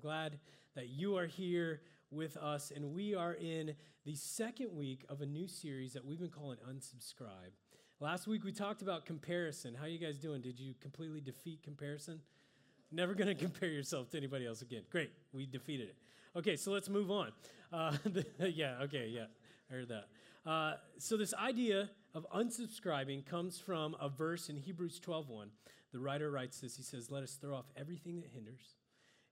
I'm glad that you are here with us, and we are in the second week of a new series that we've been calling Unsubscribe. Last week we talked about comparison. How you guys doing? Did you completely defeat comparison? Never going to compare yourself to anybody else again. Great, we defeated it. Okay, so let's move on. Uh, yeah, okay, yeah, I heard that. Uh, so this idea of unsubscribing comes from a verse in Hebrews 12:1. The writer writes this. He says, "Let us throw off everything that hinders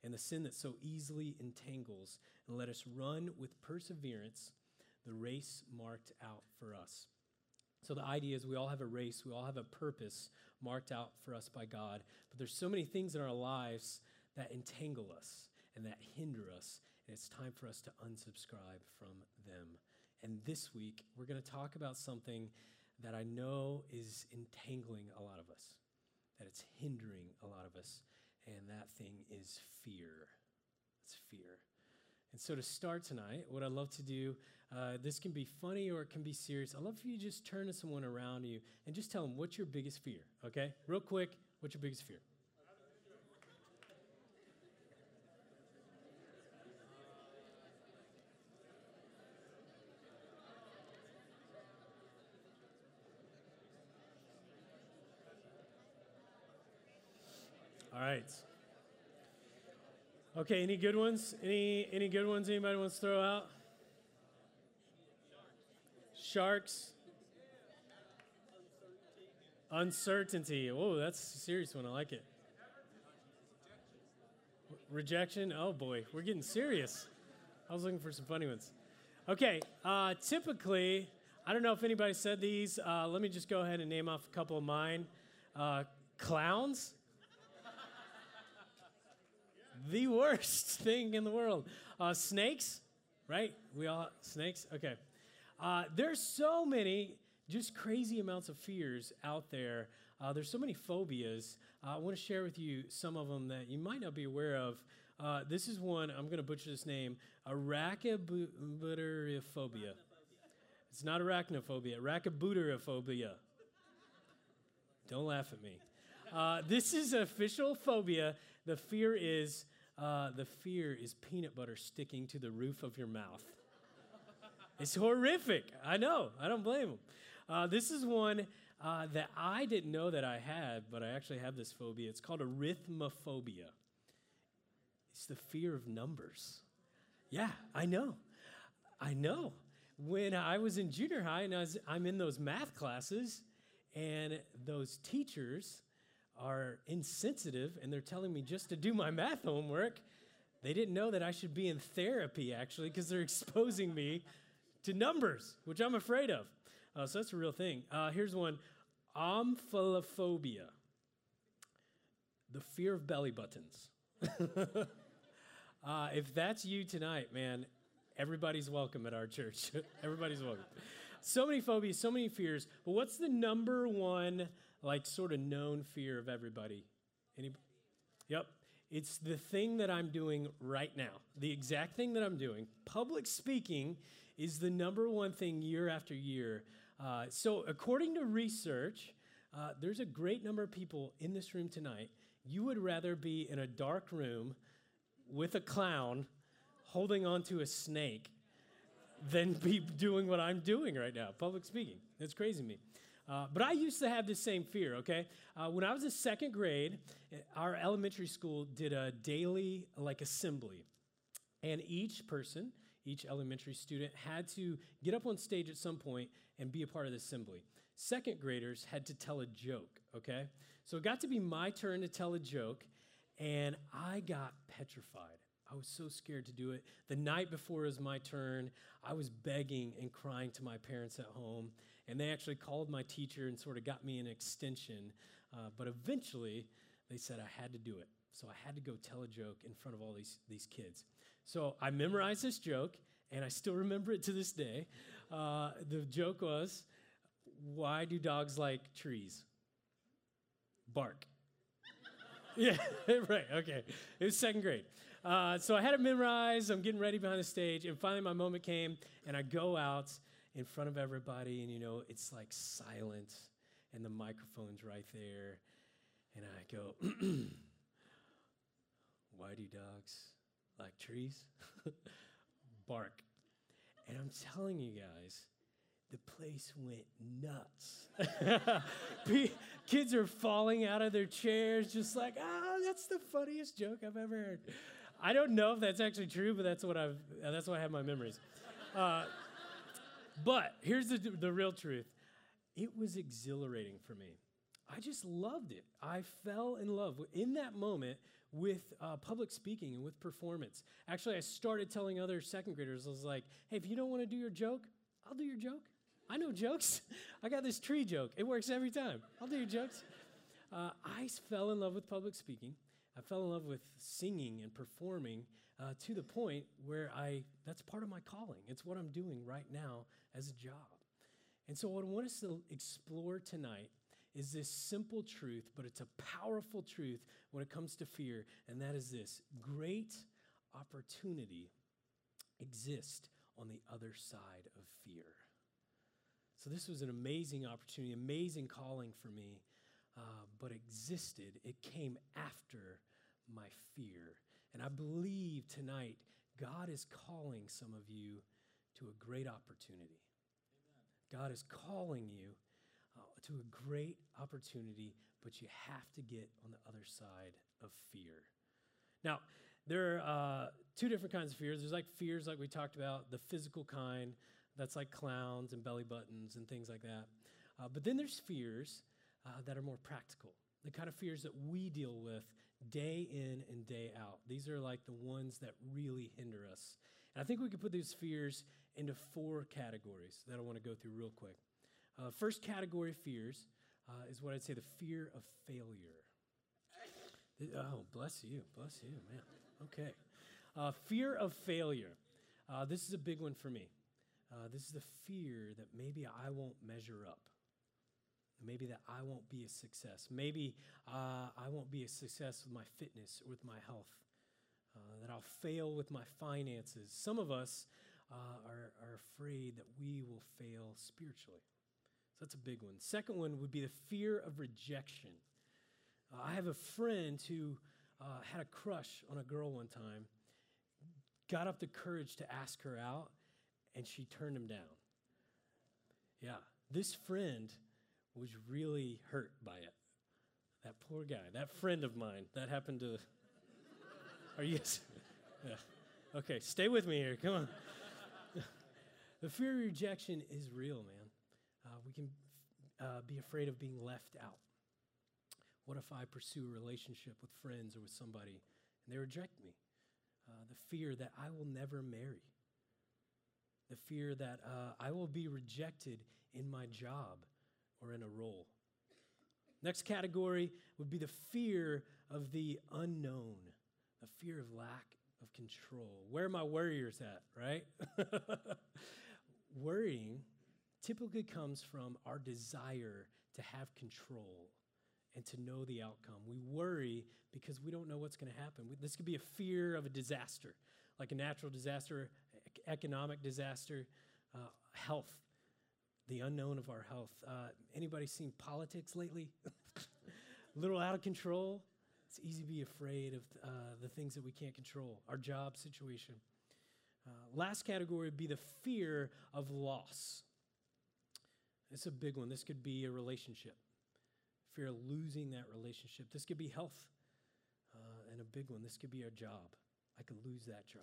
and the sin that so easily entangles, and let us run with perseverance the race marked out for us." So the idea is we all have a race, we all have a purpose marked out for us by God, but there's so many things in our lives that entangle us and that hinder us, and it's time for us to unsubscribe from them. And this week, we're going to talk about something that I know is entangling a lot of us, that it's hindering a lot of us, and that thing is fear. It's fear. And so, to start tonight, what I'd love to do, uh, this can be funny or it can be serious. I'd love for you to just turn to someone around you and just tell them what's your biggest fear, okay? Real quick, what's your biggest fear? All right. Okay, any good ones? Any any good ones anybody wants to throw out? Sharks. Uncertainty. Oh, that's a serious one. I like it. Rejection. Oh boy, we're getting serious. I was looking for some funny ones. Okay, uh, typically, I don't know if anybody said these. Uh, let me just go ahead and name off a couple of mine. Uh, clowns the worst thing in the world. Uh, snakes, right? We all snakes. Okay. Uh, there's so many just crazy amounts of fears out there. Uh, there's so many phobias. Uh, I want to share with you some of them that you might not be aware of. Uh, this is one, I'm going to butcher this name, arachnophobia. It's not arachnophobia, arachnobuterophobia. Don't laugh at me. Uh, this is official phobia. The fear is uh, the fear is peanut butter sticking to the roof of your mouth. It's horrific. I know. I don't blame them. Uh, this is one uh, that I didn't know that I had, but I actually have this phobia. It's called arithmophobia. It's the fear of numbers. Yeah, I know. I know. When I was in junior high and I was, I'm in those math classes, and those teachers are insensitive and they're telling me just to do my math homework. They didn't know that I should be in therapy actually because they're exposing me to numbers, which I'm afraid of. Uh, so that's a real thing. Uh, here's one omphalophobia, the fear of belly buttons. uh, if that's you tonight, man, everybody's welcome at our church. everybody's welcome. So many phobias, so many fears. But what's the number one like sort of known fear of everybody? Any? Yep. It's the thing that I'm doing right now. The exact thing that I'm doing. Public speaking is the number one thing year after year. Uh, so, according to research, uh, there's a great number of people in this room tonight. You would rather be in a dark room with a clown holding onto a snake than be doing what I'm doing right now, public speaking. It's crazy to me. Uh, but I used to have the same fear, okay? Uh, when I was in second grade, our elementary school did a daily, like, assembly. And each person, each elementary student, had to get up on stage at some point and be a part of the assembly. Second graders had to tell a joke, okay? So it got to be my turn to tell a joke, and I got petrified. I was so scared to do it. The night before it was my turn, I was begging and crying to my parents at home. And they actually called my teacher and sort of got me an extension. Uh, but eventually, they said I had to do it. So I had to go tell a joke in front of all these, these kids. So I memorized this joke, and I still remember it to this day. Uh, the joke was Why do dogs like trees? Bark. yeah, right, okay. It was second grade. Uh, so I had it memorized. I'm getting ready behind the stage, and finally my moment came, and I go out in front of everybody, and you know it's like silent, and the microphone's right there, and I go, "Why do dogs like trees, bark. And I'm telling you guys, the place went nuts. Kids are falling out of their chairs, just like, ah, that's the funniest joke I've ever heard. I don't know if that's actually true, but that's what I've. That's what I have my memories. Uh, but here's the, the real truth. It was exhilarating for me. I just loved it. I fell in love in that moment with uh, public speaking and with performance. Actually, I started telling other second graders, I was like, hey, if you don't want to do your joke, I'll do your joke. I know jokes. I got this tree joke. It works every time. I'll do your jokes. Uh, I fell in love with public speaking. I fell in love with singing and performing uh, to the point where I, that's part of my calling. It's what I'm doing right now as a job. And so, what I want us to explore tonight is this simple truth, but it's a powerful truth when it comes to fear, and that is this great opportunity exists on the other side of fear. So, this was an amazing opportunity, amazing calling for me, uh, but existed. It came after my fear. And I believe tonight God is calling some of you to a great opportunity. Amen. God is calling you uh, to a great opportunity, but you have to get on the other side of fear. Now, there are uh, two different kinds of fears. There's like fears, like we talked about, the physical kind, that's like clowns and belly buttons and things like that. Uh, but then there's fears uh, that are more practical, the kind of fears that we deal with day in and day out. These are like the ones that really hinder us. And I think we could put these fears into four categories that I want to go through real quick. Uh, first category of fears uh, is what I'd say the fear of failure. Oh, bless you, bless you, man. Okay. Uh, fear of failure. Uh, this is a big one for me. Uh, this is the fear that maybe I won't measure up. Maybe that I won't be a success. Maybe uh, I won't be a success with my fitness or with my health. Uh, that I'll fail with my finances. Some of us uh, are, are afraid that we will fail spiritually. So that's a big one. Second one would be the fear of rejection. Uh, I have a friend who uh, had a crush on a girl one time, got up the courage to ask her out, and she turned him down. Yeah, this friend was really hurt by it. That poor guy, that friend of mine, that happened to. Are you? Yeah. Okay, stay with me here. Come on. the fear of rejection is real, man. Uh, we can uh, be afraid of being left out. What if I pursue a relationship with friends or with somebody and they reject me? Uh, the fear that I will never marry. The fear that uh, I will be rejected in my job or in a role. Next category would be the fear of the unknown, the fear of lack of control. Where are my warriors at, right? Worrying typically comes from our desire to have control and to know the outcome. We worry because we don't know what's going to happen. This could be a fear of a disaster, like a natural disaster, economic disaster, uh, health the unknown of our health. Uh, anybody seen politics lately? a little out of control. It's easy to be afraid of uh, the things that we can't control, our job situation. Uh, last category would be the fear of loss. It's a big one. This could be a relationship, fear of losing that relationship. This could be health, uh, and a big one. This could be our job. I could lose that job.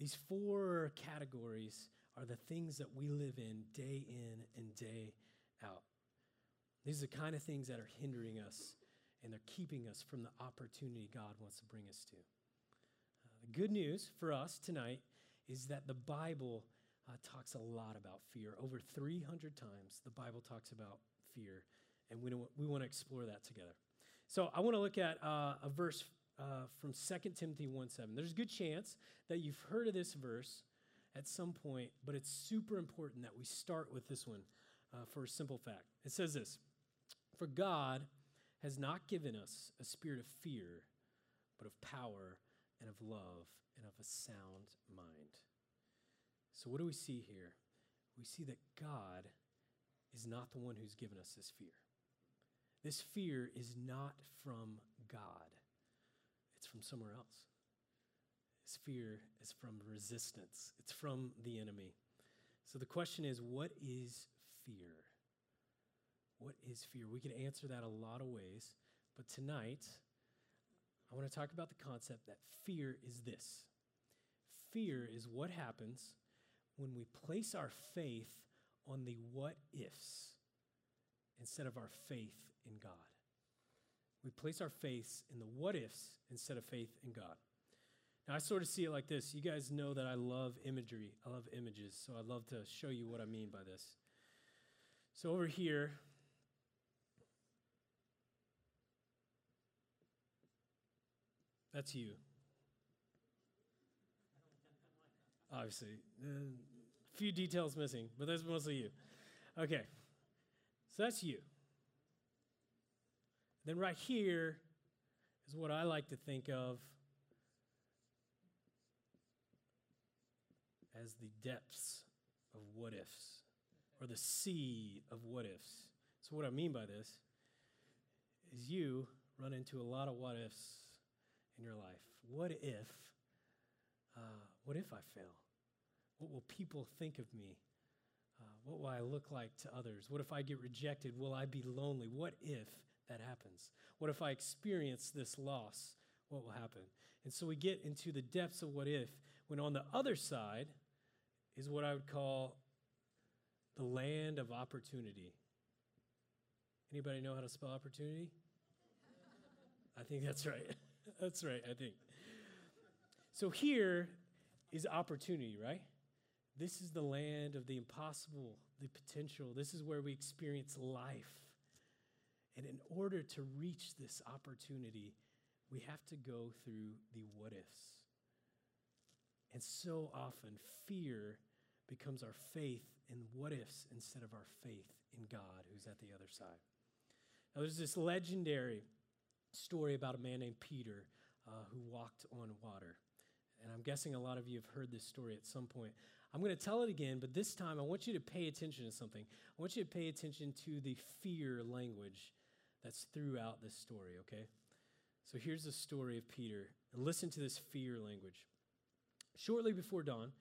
These four categories are the things that we live in day in and day out. These are the kind of things that are hindering us and they're keeping us from the opportunity God wants to bring us to. Uh, the good news for us tonight is that the Bible uh, talks a lot about fear. Over 300 times, the Bible talks about fear, and we, we want to explore that together. So I want to look at uh, a verse uh, from 2 Timothy 1 7. There's a good chance that you've heard of this verse at some point, but it's super important that we start with this one uh, for a simple fact. It says this For God has not given us a spirit of fear, but of power and of love and of a sound mind. So, what do we see here? We see that God is not the one who's given us this fear. This fear is not from God, it's from somewhere else. This fear is from resistance, it's from the enemy. So the question is what is fear? What is fear? We could answer that a lot of ways, but tonight, I want to talk about the concept that fear is this fear is what happens when we place our faith on the what ifs instead of our faith in God. We place our faith in the what ifs instead of faith in God. Now, I sort of see it like this. You guys know that I love imagery, I love images, so I'd love to show you what I mean by this. So, over here, that's you. Obviously, a few details missing, but that's mostly you. Okay, so that's you. Then, right here is what I like to think of as the depths of what ifs, or the sea of what ifs. So, what I mean by this is you run into a lot of what ifs in your life. What if, uh, what if I fail? What will people think of me? Uh, what will I look like to others? What if I get rejected? Will I be lonely? What if that happens? What if I experience this loss? What will happen? And so we get into the depths of what if, when on the other side is what I would call the land of opportunity. Anybody know how to spell opportunity? I think that's right. that's right, I think. So here is opportunity, right? This is the land of the impossible, the potential. This is where we experience life. And in order to reach this opportunity, we have to go through the what ifs. And so often, fear becomes our faith in what ifs instead of our faith in God who's at the other side. Now, there's this legendary story about a man named Peter uh, who walked on water. And I'm guessing a lot of you have heard this story at some point. I'm going to tell it again, but this time I want you to pay attention to something. I want you to pay attention to the fear language that's throughout this story, okay? So here's the story of Peter. And listen to this fear language. Shortly before dawn,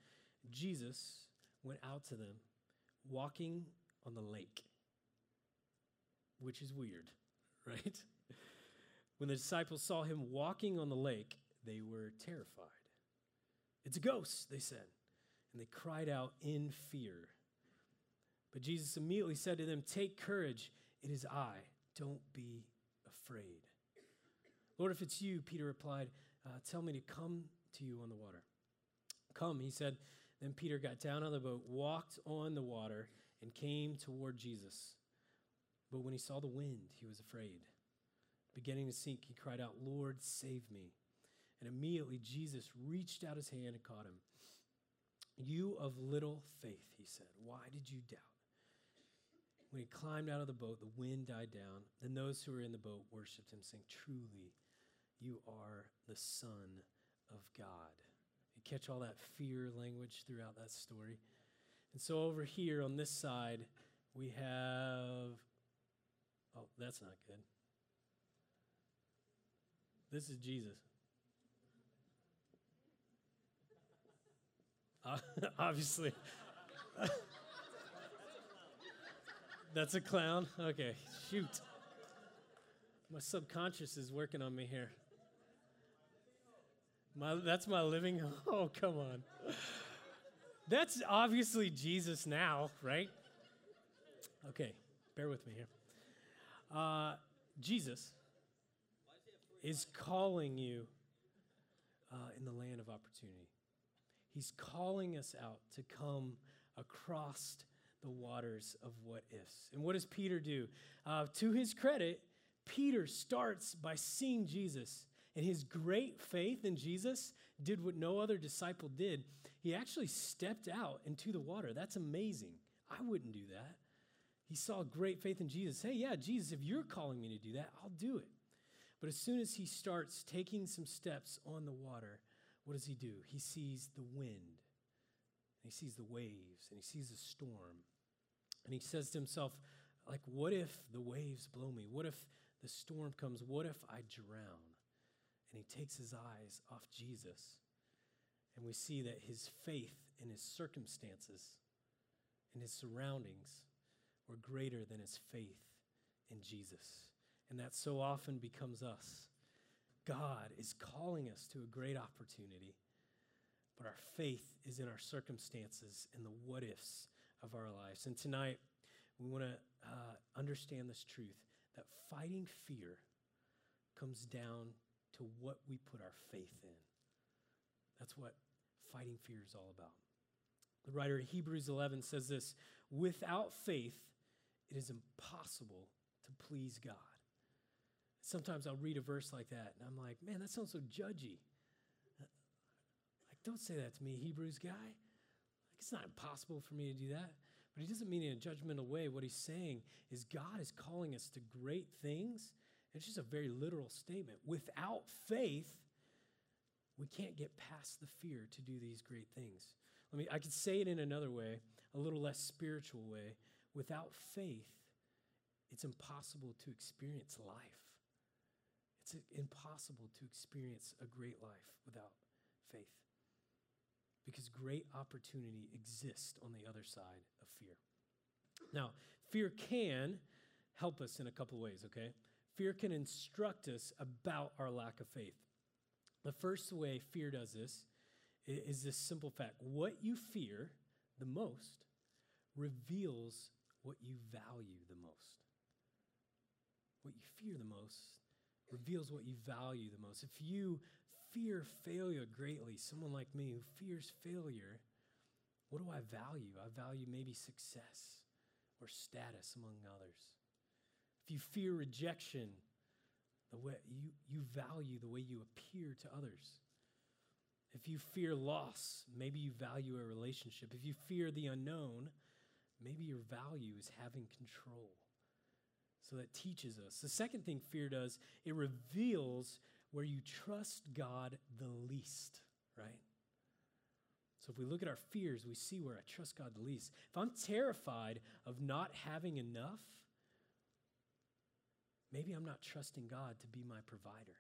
Jesus went out to them walking on the lake, which is weird, right? When the disciples saw him walking on the lake, they were terrified. It's a ghost, they said, and they cried out in fear. But Jesus immediately said to them, Take courage, it is I don't be afraid. Lord, if it's you, Peter replied, uh, Tell me to come to you on the water. Come, he said. Then Peter got down on the boat, walked on the water, and came toward Jesus. But when he saw the wind, he was afraid. Beginning to sink, he cried out, Lord, save me. And immediately Jesus reached out his hand and caught him. You of little faith, he said, why did you doubt? When he climbed out of the boat, the wind died down. Then those who were in the boat worshiped him, saying, Truly, you are the Son of God. Catch all that fear language throughout that story? And so over here on this side, we have. Oh, that's not good. This is Jesus. Uh, obviously. That's a clown? Okay, shoot. My subconscious is working on me here. My, that's my living. Oh, come on. That's obviously Jesus now, right? Okay, bear with me here. Uh, Jesus is calling you uh, in the land of opportunity. He's calling us out to come across the waters of what ifs. And what does Peter do? Uh, to his credit, Peter starts by seeing Jesus. And his great faith in Jesus did what no other disciple did. He actually stepped out into the water. That's amazing. I wouldn't do that. He saw great faith in Jesus. Hey, yeah, Jesus, if you're calling me to do that, I'll do it. But as soon as he starts taking some steps on the water, what does he do? He sees the wind and he sees the waves and he sees the storm. And he says to himself, like, what if the waves blow me? What if the storm comes? What if I drown? And he takes his eyes off Jesus And we see that his faith in his circumstances and his surroundings were greater than his faith in Jesus. And that so often becomes us. God is calling us to a great opportunity, but our faith is in our circumstances and the what ifs of our lives. And tonight, we want to uh, understand this truth that fighting fear comes down to what we put our faith in. That's what fighting fear is all about. The writer of Hebrews 11 says this without faith, it is impossible to please God. Sometimes I'll read a verse like that and I'm like, man, that sounds so judgy. Like, don't say that to me, Hebrews guy. Like, it's not impossible for me to do that. But he doesn't mean in a judgmental way. What he's saying is God is calling us to great things. It's just a very literal statement. Without faith, we can't get past the fear to do these great things. Let me I could say it in another way, a little less spiritual way. Without faith, it's impossible to experience life. It's impossible to experience a great life without faith. Because great opportunity exists on the other side of fear. Now, fear can help us in a couple ways, okay? Fear can instruct us about our lack of faith. The first way fear does this is this simple fact what you fear the most reveals what you value the most. What you fear the most reveals what you value the most. If you fear failure greatly, someone like me who fears failure, what do I value? I value maybe success or status among others. If you fear rejection, the way you, you value the way you appear to others. If you fear loss, maybe you value a relationship. If you fear the unknown, maybe your value is having control. So that teaches us. The second thing fear does, it reveals where you trust God the least, right? So if we look at our fears, we see where I trust God the least. If I'm terrified of not having enough, maybe I'm not trusting God to be my provider.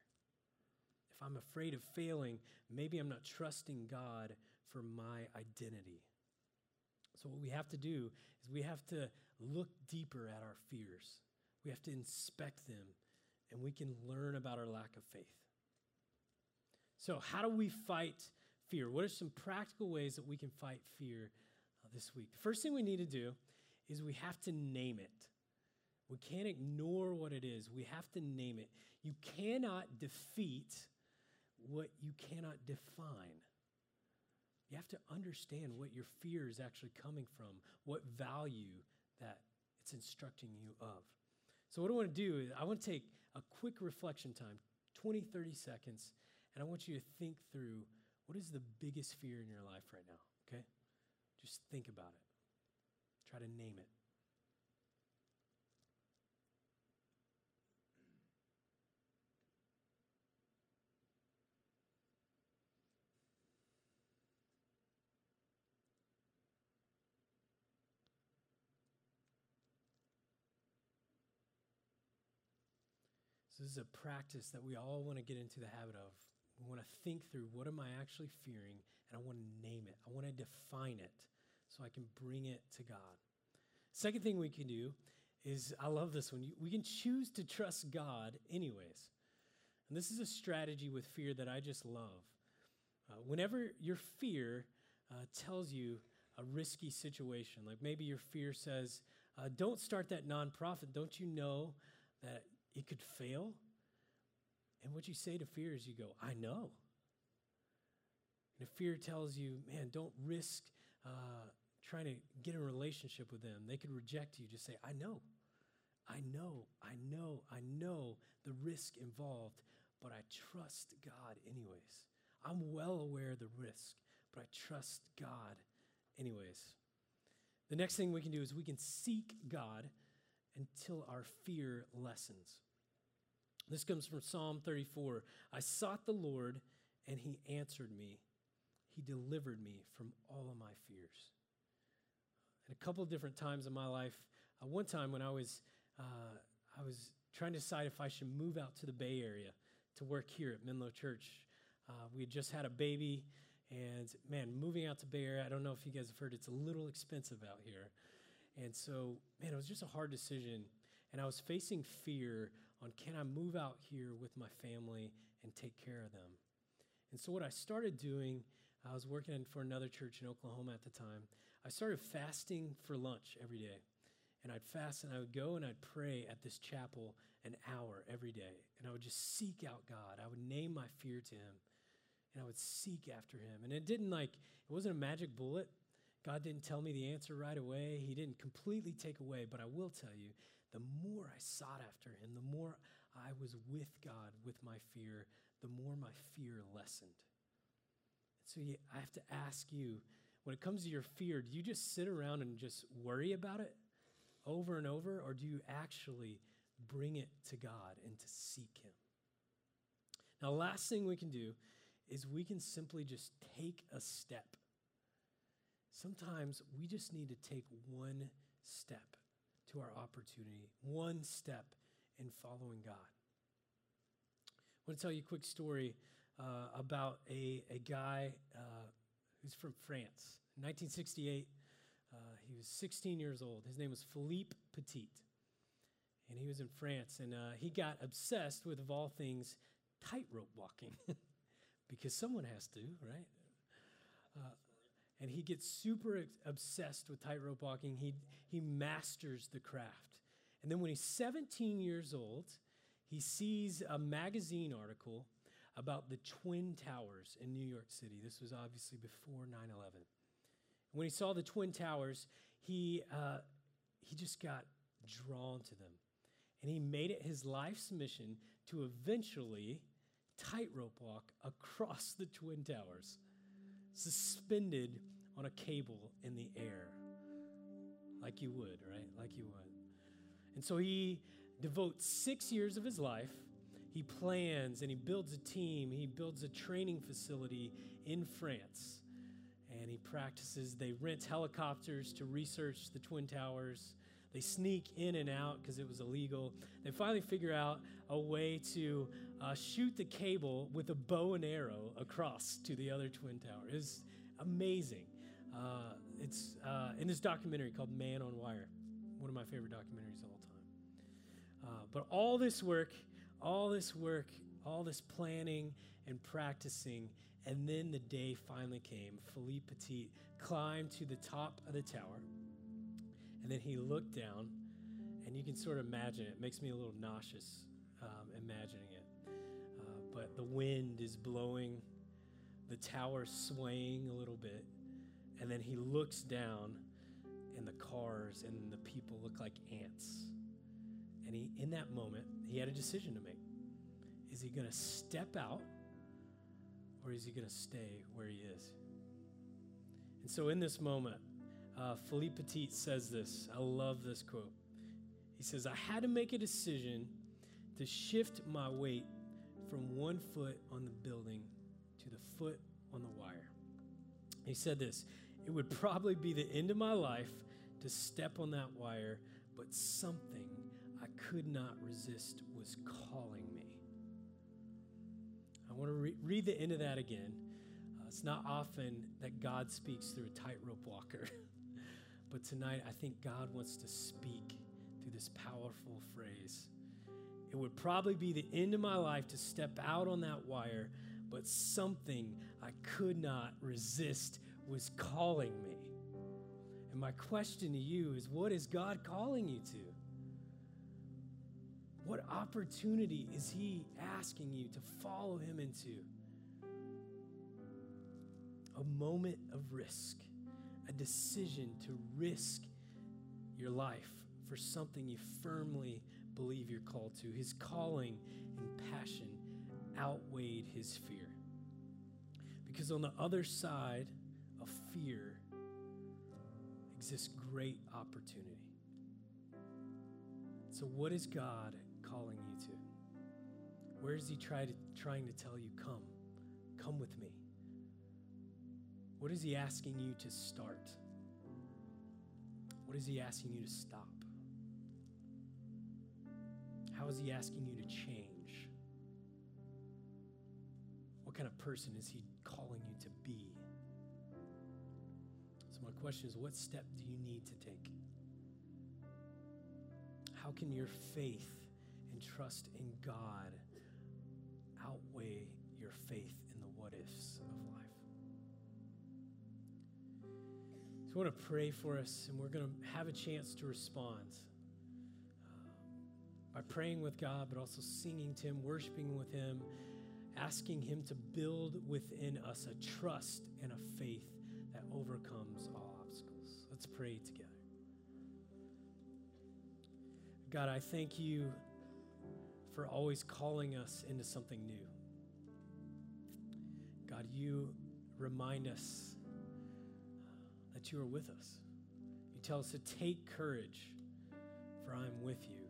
If I'm afraid of failing, maybe I'm not trusting God for my identity. So, what we have to do is we have to look deeper at our fears. We have to inspect them, and we can learn about our lack of faith. So, how do we fight fear? What are some practical ways that we can fight fear uh, this week? The first thing we need to do is we have to name it. We can't ignore what it is. We have to name it. You cannot defeat what you cannot define. You have to understand what your fear is actually coming from, what value that it's instructing you of. So, what I want to do is, I want to take a quick reflection time 20, 30 seconds and I want you to think through what is the biggest fear in your life right now, okay? Just think about it. Try to name it. So, this is a practice that we all want to get into the habit of. We want to think through what am I actually fearing, and I want to name it. I want to define it so I can bring it to God. Second thing we can do is I love this one. We can choose to trust God anyways. And this is a strategy with fear that I just love. Uh, whenever your fear uh, tells you a risky situation, like maybe your fear says, uh, don't start that nonprofit. Don't you know that it could fail? And what you say to fear is you go, I know. And if fear tells you, man, don't risk uh, trying to get in a relationship with them, they could reject you. Just say, I know. I know, I know, I know the risk involved, but I trust God anyways. I'm well aware of the risk, but I trust God anyways. The next thing we can do is we can seek God until our fear lessens. This comes from Psalm 34. I sought the Lord, and he answered me. He delivered me from all of my fears. And a couple of different times in my life, uh, one time when I was, uh, I was trying to decide if I should move out to the Bay Area to work here at Menlo Church. Uh, we had just had a baby, And man, moving out to Bay Area, I don't know if you guys have heard, it's a little expensive out here. And so, man, it was just a hard decision. And I was facing fear on can I move out here with my family and take care of them? And so, what I started doing, I was working for another church in Oklahoma at the time. I started fasting for lunch every day. And I'd fast and I would go and I'd pray at this chapel an hour every day. And I would just seek out God. I would name my fear to Him and I would seek after Him. And it didn't like, it wasn't a magic bullet. God didn't tell me the answer right away. He didn't completely take away. But I will tell you, the more I sought after Him, the more I was with God with my fear, the more my fear lessened. So you, I have to ask you, when it comes to your fear, do you just sit around and just worry about it over and over, or do you actually bring it to God and to seek Him? Now, last thing we can do is we can simply just take a step. Sometimes we just need to take one step to our opportunity, one step in following God. I want to tell you a quick story uh, about a, a guy uh, who's from France. In 1968, uh, he was 16 years old. His name was Philippe Petit. And he was in France, and uh, he got obsessed with, of all things, tightrope walking. because someone has to, right? And he gets super obsessed with tightrope walking. He, he masters the craft. And then when he's 17 years old, he sees a magazine article about the Twin Towers in New York City. This was obviously before 9 11. When he saw the Twin Towers, he, uh, he just got drawn to them. And he made it his life's mission to eventually tightrope walk across the Twin Towers, suspended on a cable in the air. Like you would, right? Like you would. And so he devotes six years of his life. He plans and he builds a team. He builds a training facility in France. And he practices. They rent helicopters to research the Twin Towers. They sneak in and out because it was illegal. They finally figure out a way to uh, shoot the cable with a bow and arrow across to the other twin tower. It's amazing. Uh, it's uh, in this documentary called Man on Wire, one of my favorite documentaries of all time. Uh, but all this work, all this work, all this planning and practicing, and then the day finally came. Philippe Petit climbed to the top of the tower and then he looked down, and you can sort of imagine it. it makes me a little nauseous um, imagining it. Uh, but the wind is blowing, the tower swaying a little bit, and then he looks down, and the cars and the people look like ants. And he, in that moment, he had a decision to make. Is he going to step out, or is he going to stay where he is? And so, in this moment, uh, Philippe Petit says this. I love this quote. He says, I had to make a decision to shift my weight from one foot on the building to the foot on the wire. He said this It would probably be the end of my life to step on that wire, but something I could not resist was calling me. I want to re- read the end of that again. Uh, it's not often that God speaks through a tightrope walker. But tonight, I think God wants to speak through this powerful phrase. It would probably be the end of my life to step out on that wire, but something I could not resist was calling me. And my question to you is what is God calling you to? What opportunity is He asking you to follow Him into? A moment of risk a decision to risk your life for something you firmly believe you're called to. His calling and passion outweighed his fear. Because on the other side of fear exists great opportunity. So, what is God calling you to? Where is He try to, trying to tell you, come, come with me? What is He asking you to start? What is He asking you to stop? How is He asking you to change? What kind of person is He calling you to be? So, my question is what step do you need to take? How can your faith and trust in God outweigh your faith So I want to pray for us, and we're going to have a chance to respond uh, by praying with God, but also singing to Him, worshiping with Him, asking Him to build within us a trust and a faith that overcomes all obstacles. Let's pray together. God, I thank you for always calling us into something new. God, you remind us that you are with us. You tell us to take courage, for I am with you.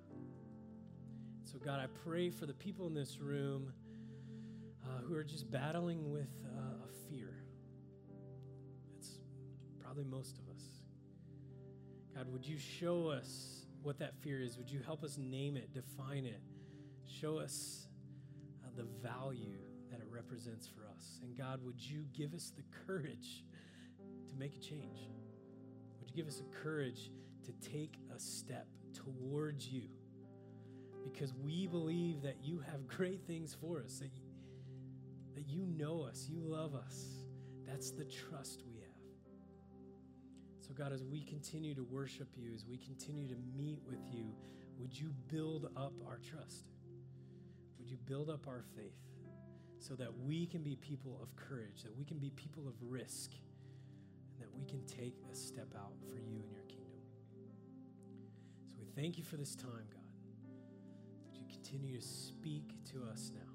So, God, I pray for the people in this room uh, who are just battling with uh, a fear. It's probably most of us. God, would you show us what that fear is? Would you help us name it, define it, show us uh, the value that it represents for us? And God, would you give us the courage to make a change? Would you give us the courage to take a step towards you? Because we believe that you have great things for us, that you, that you know us, you love us. That's the trust we have. So, God, as we continue to worship you, as we continue to meet with you, would you build up our trust? Would you build up our faith so that we can be people of courage, that we can be people of risk, that we can take a step out for you and your kingdom? So, we thank you for this time, God. Would you continue to speak to us now?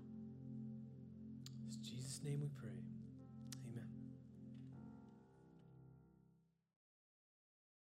In Jesus' name we pray.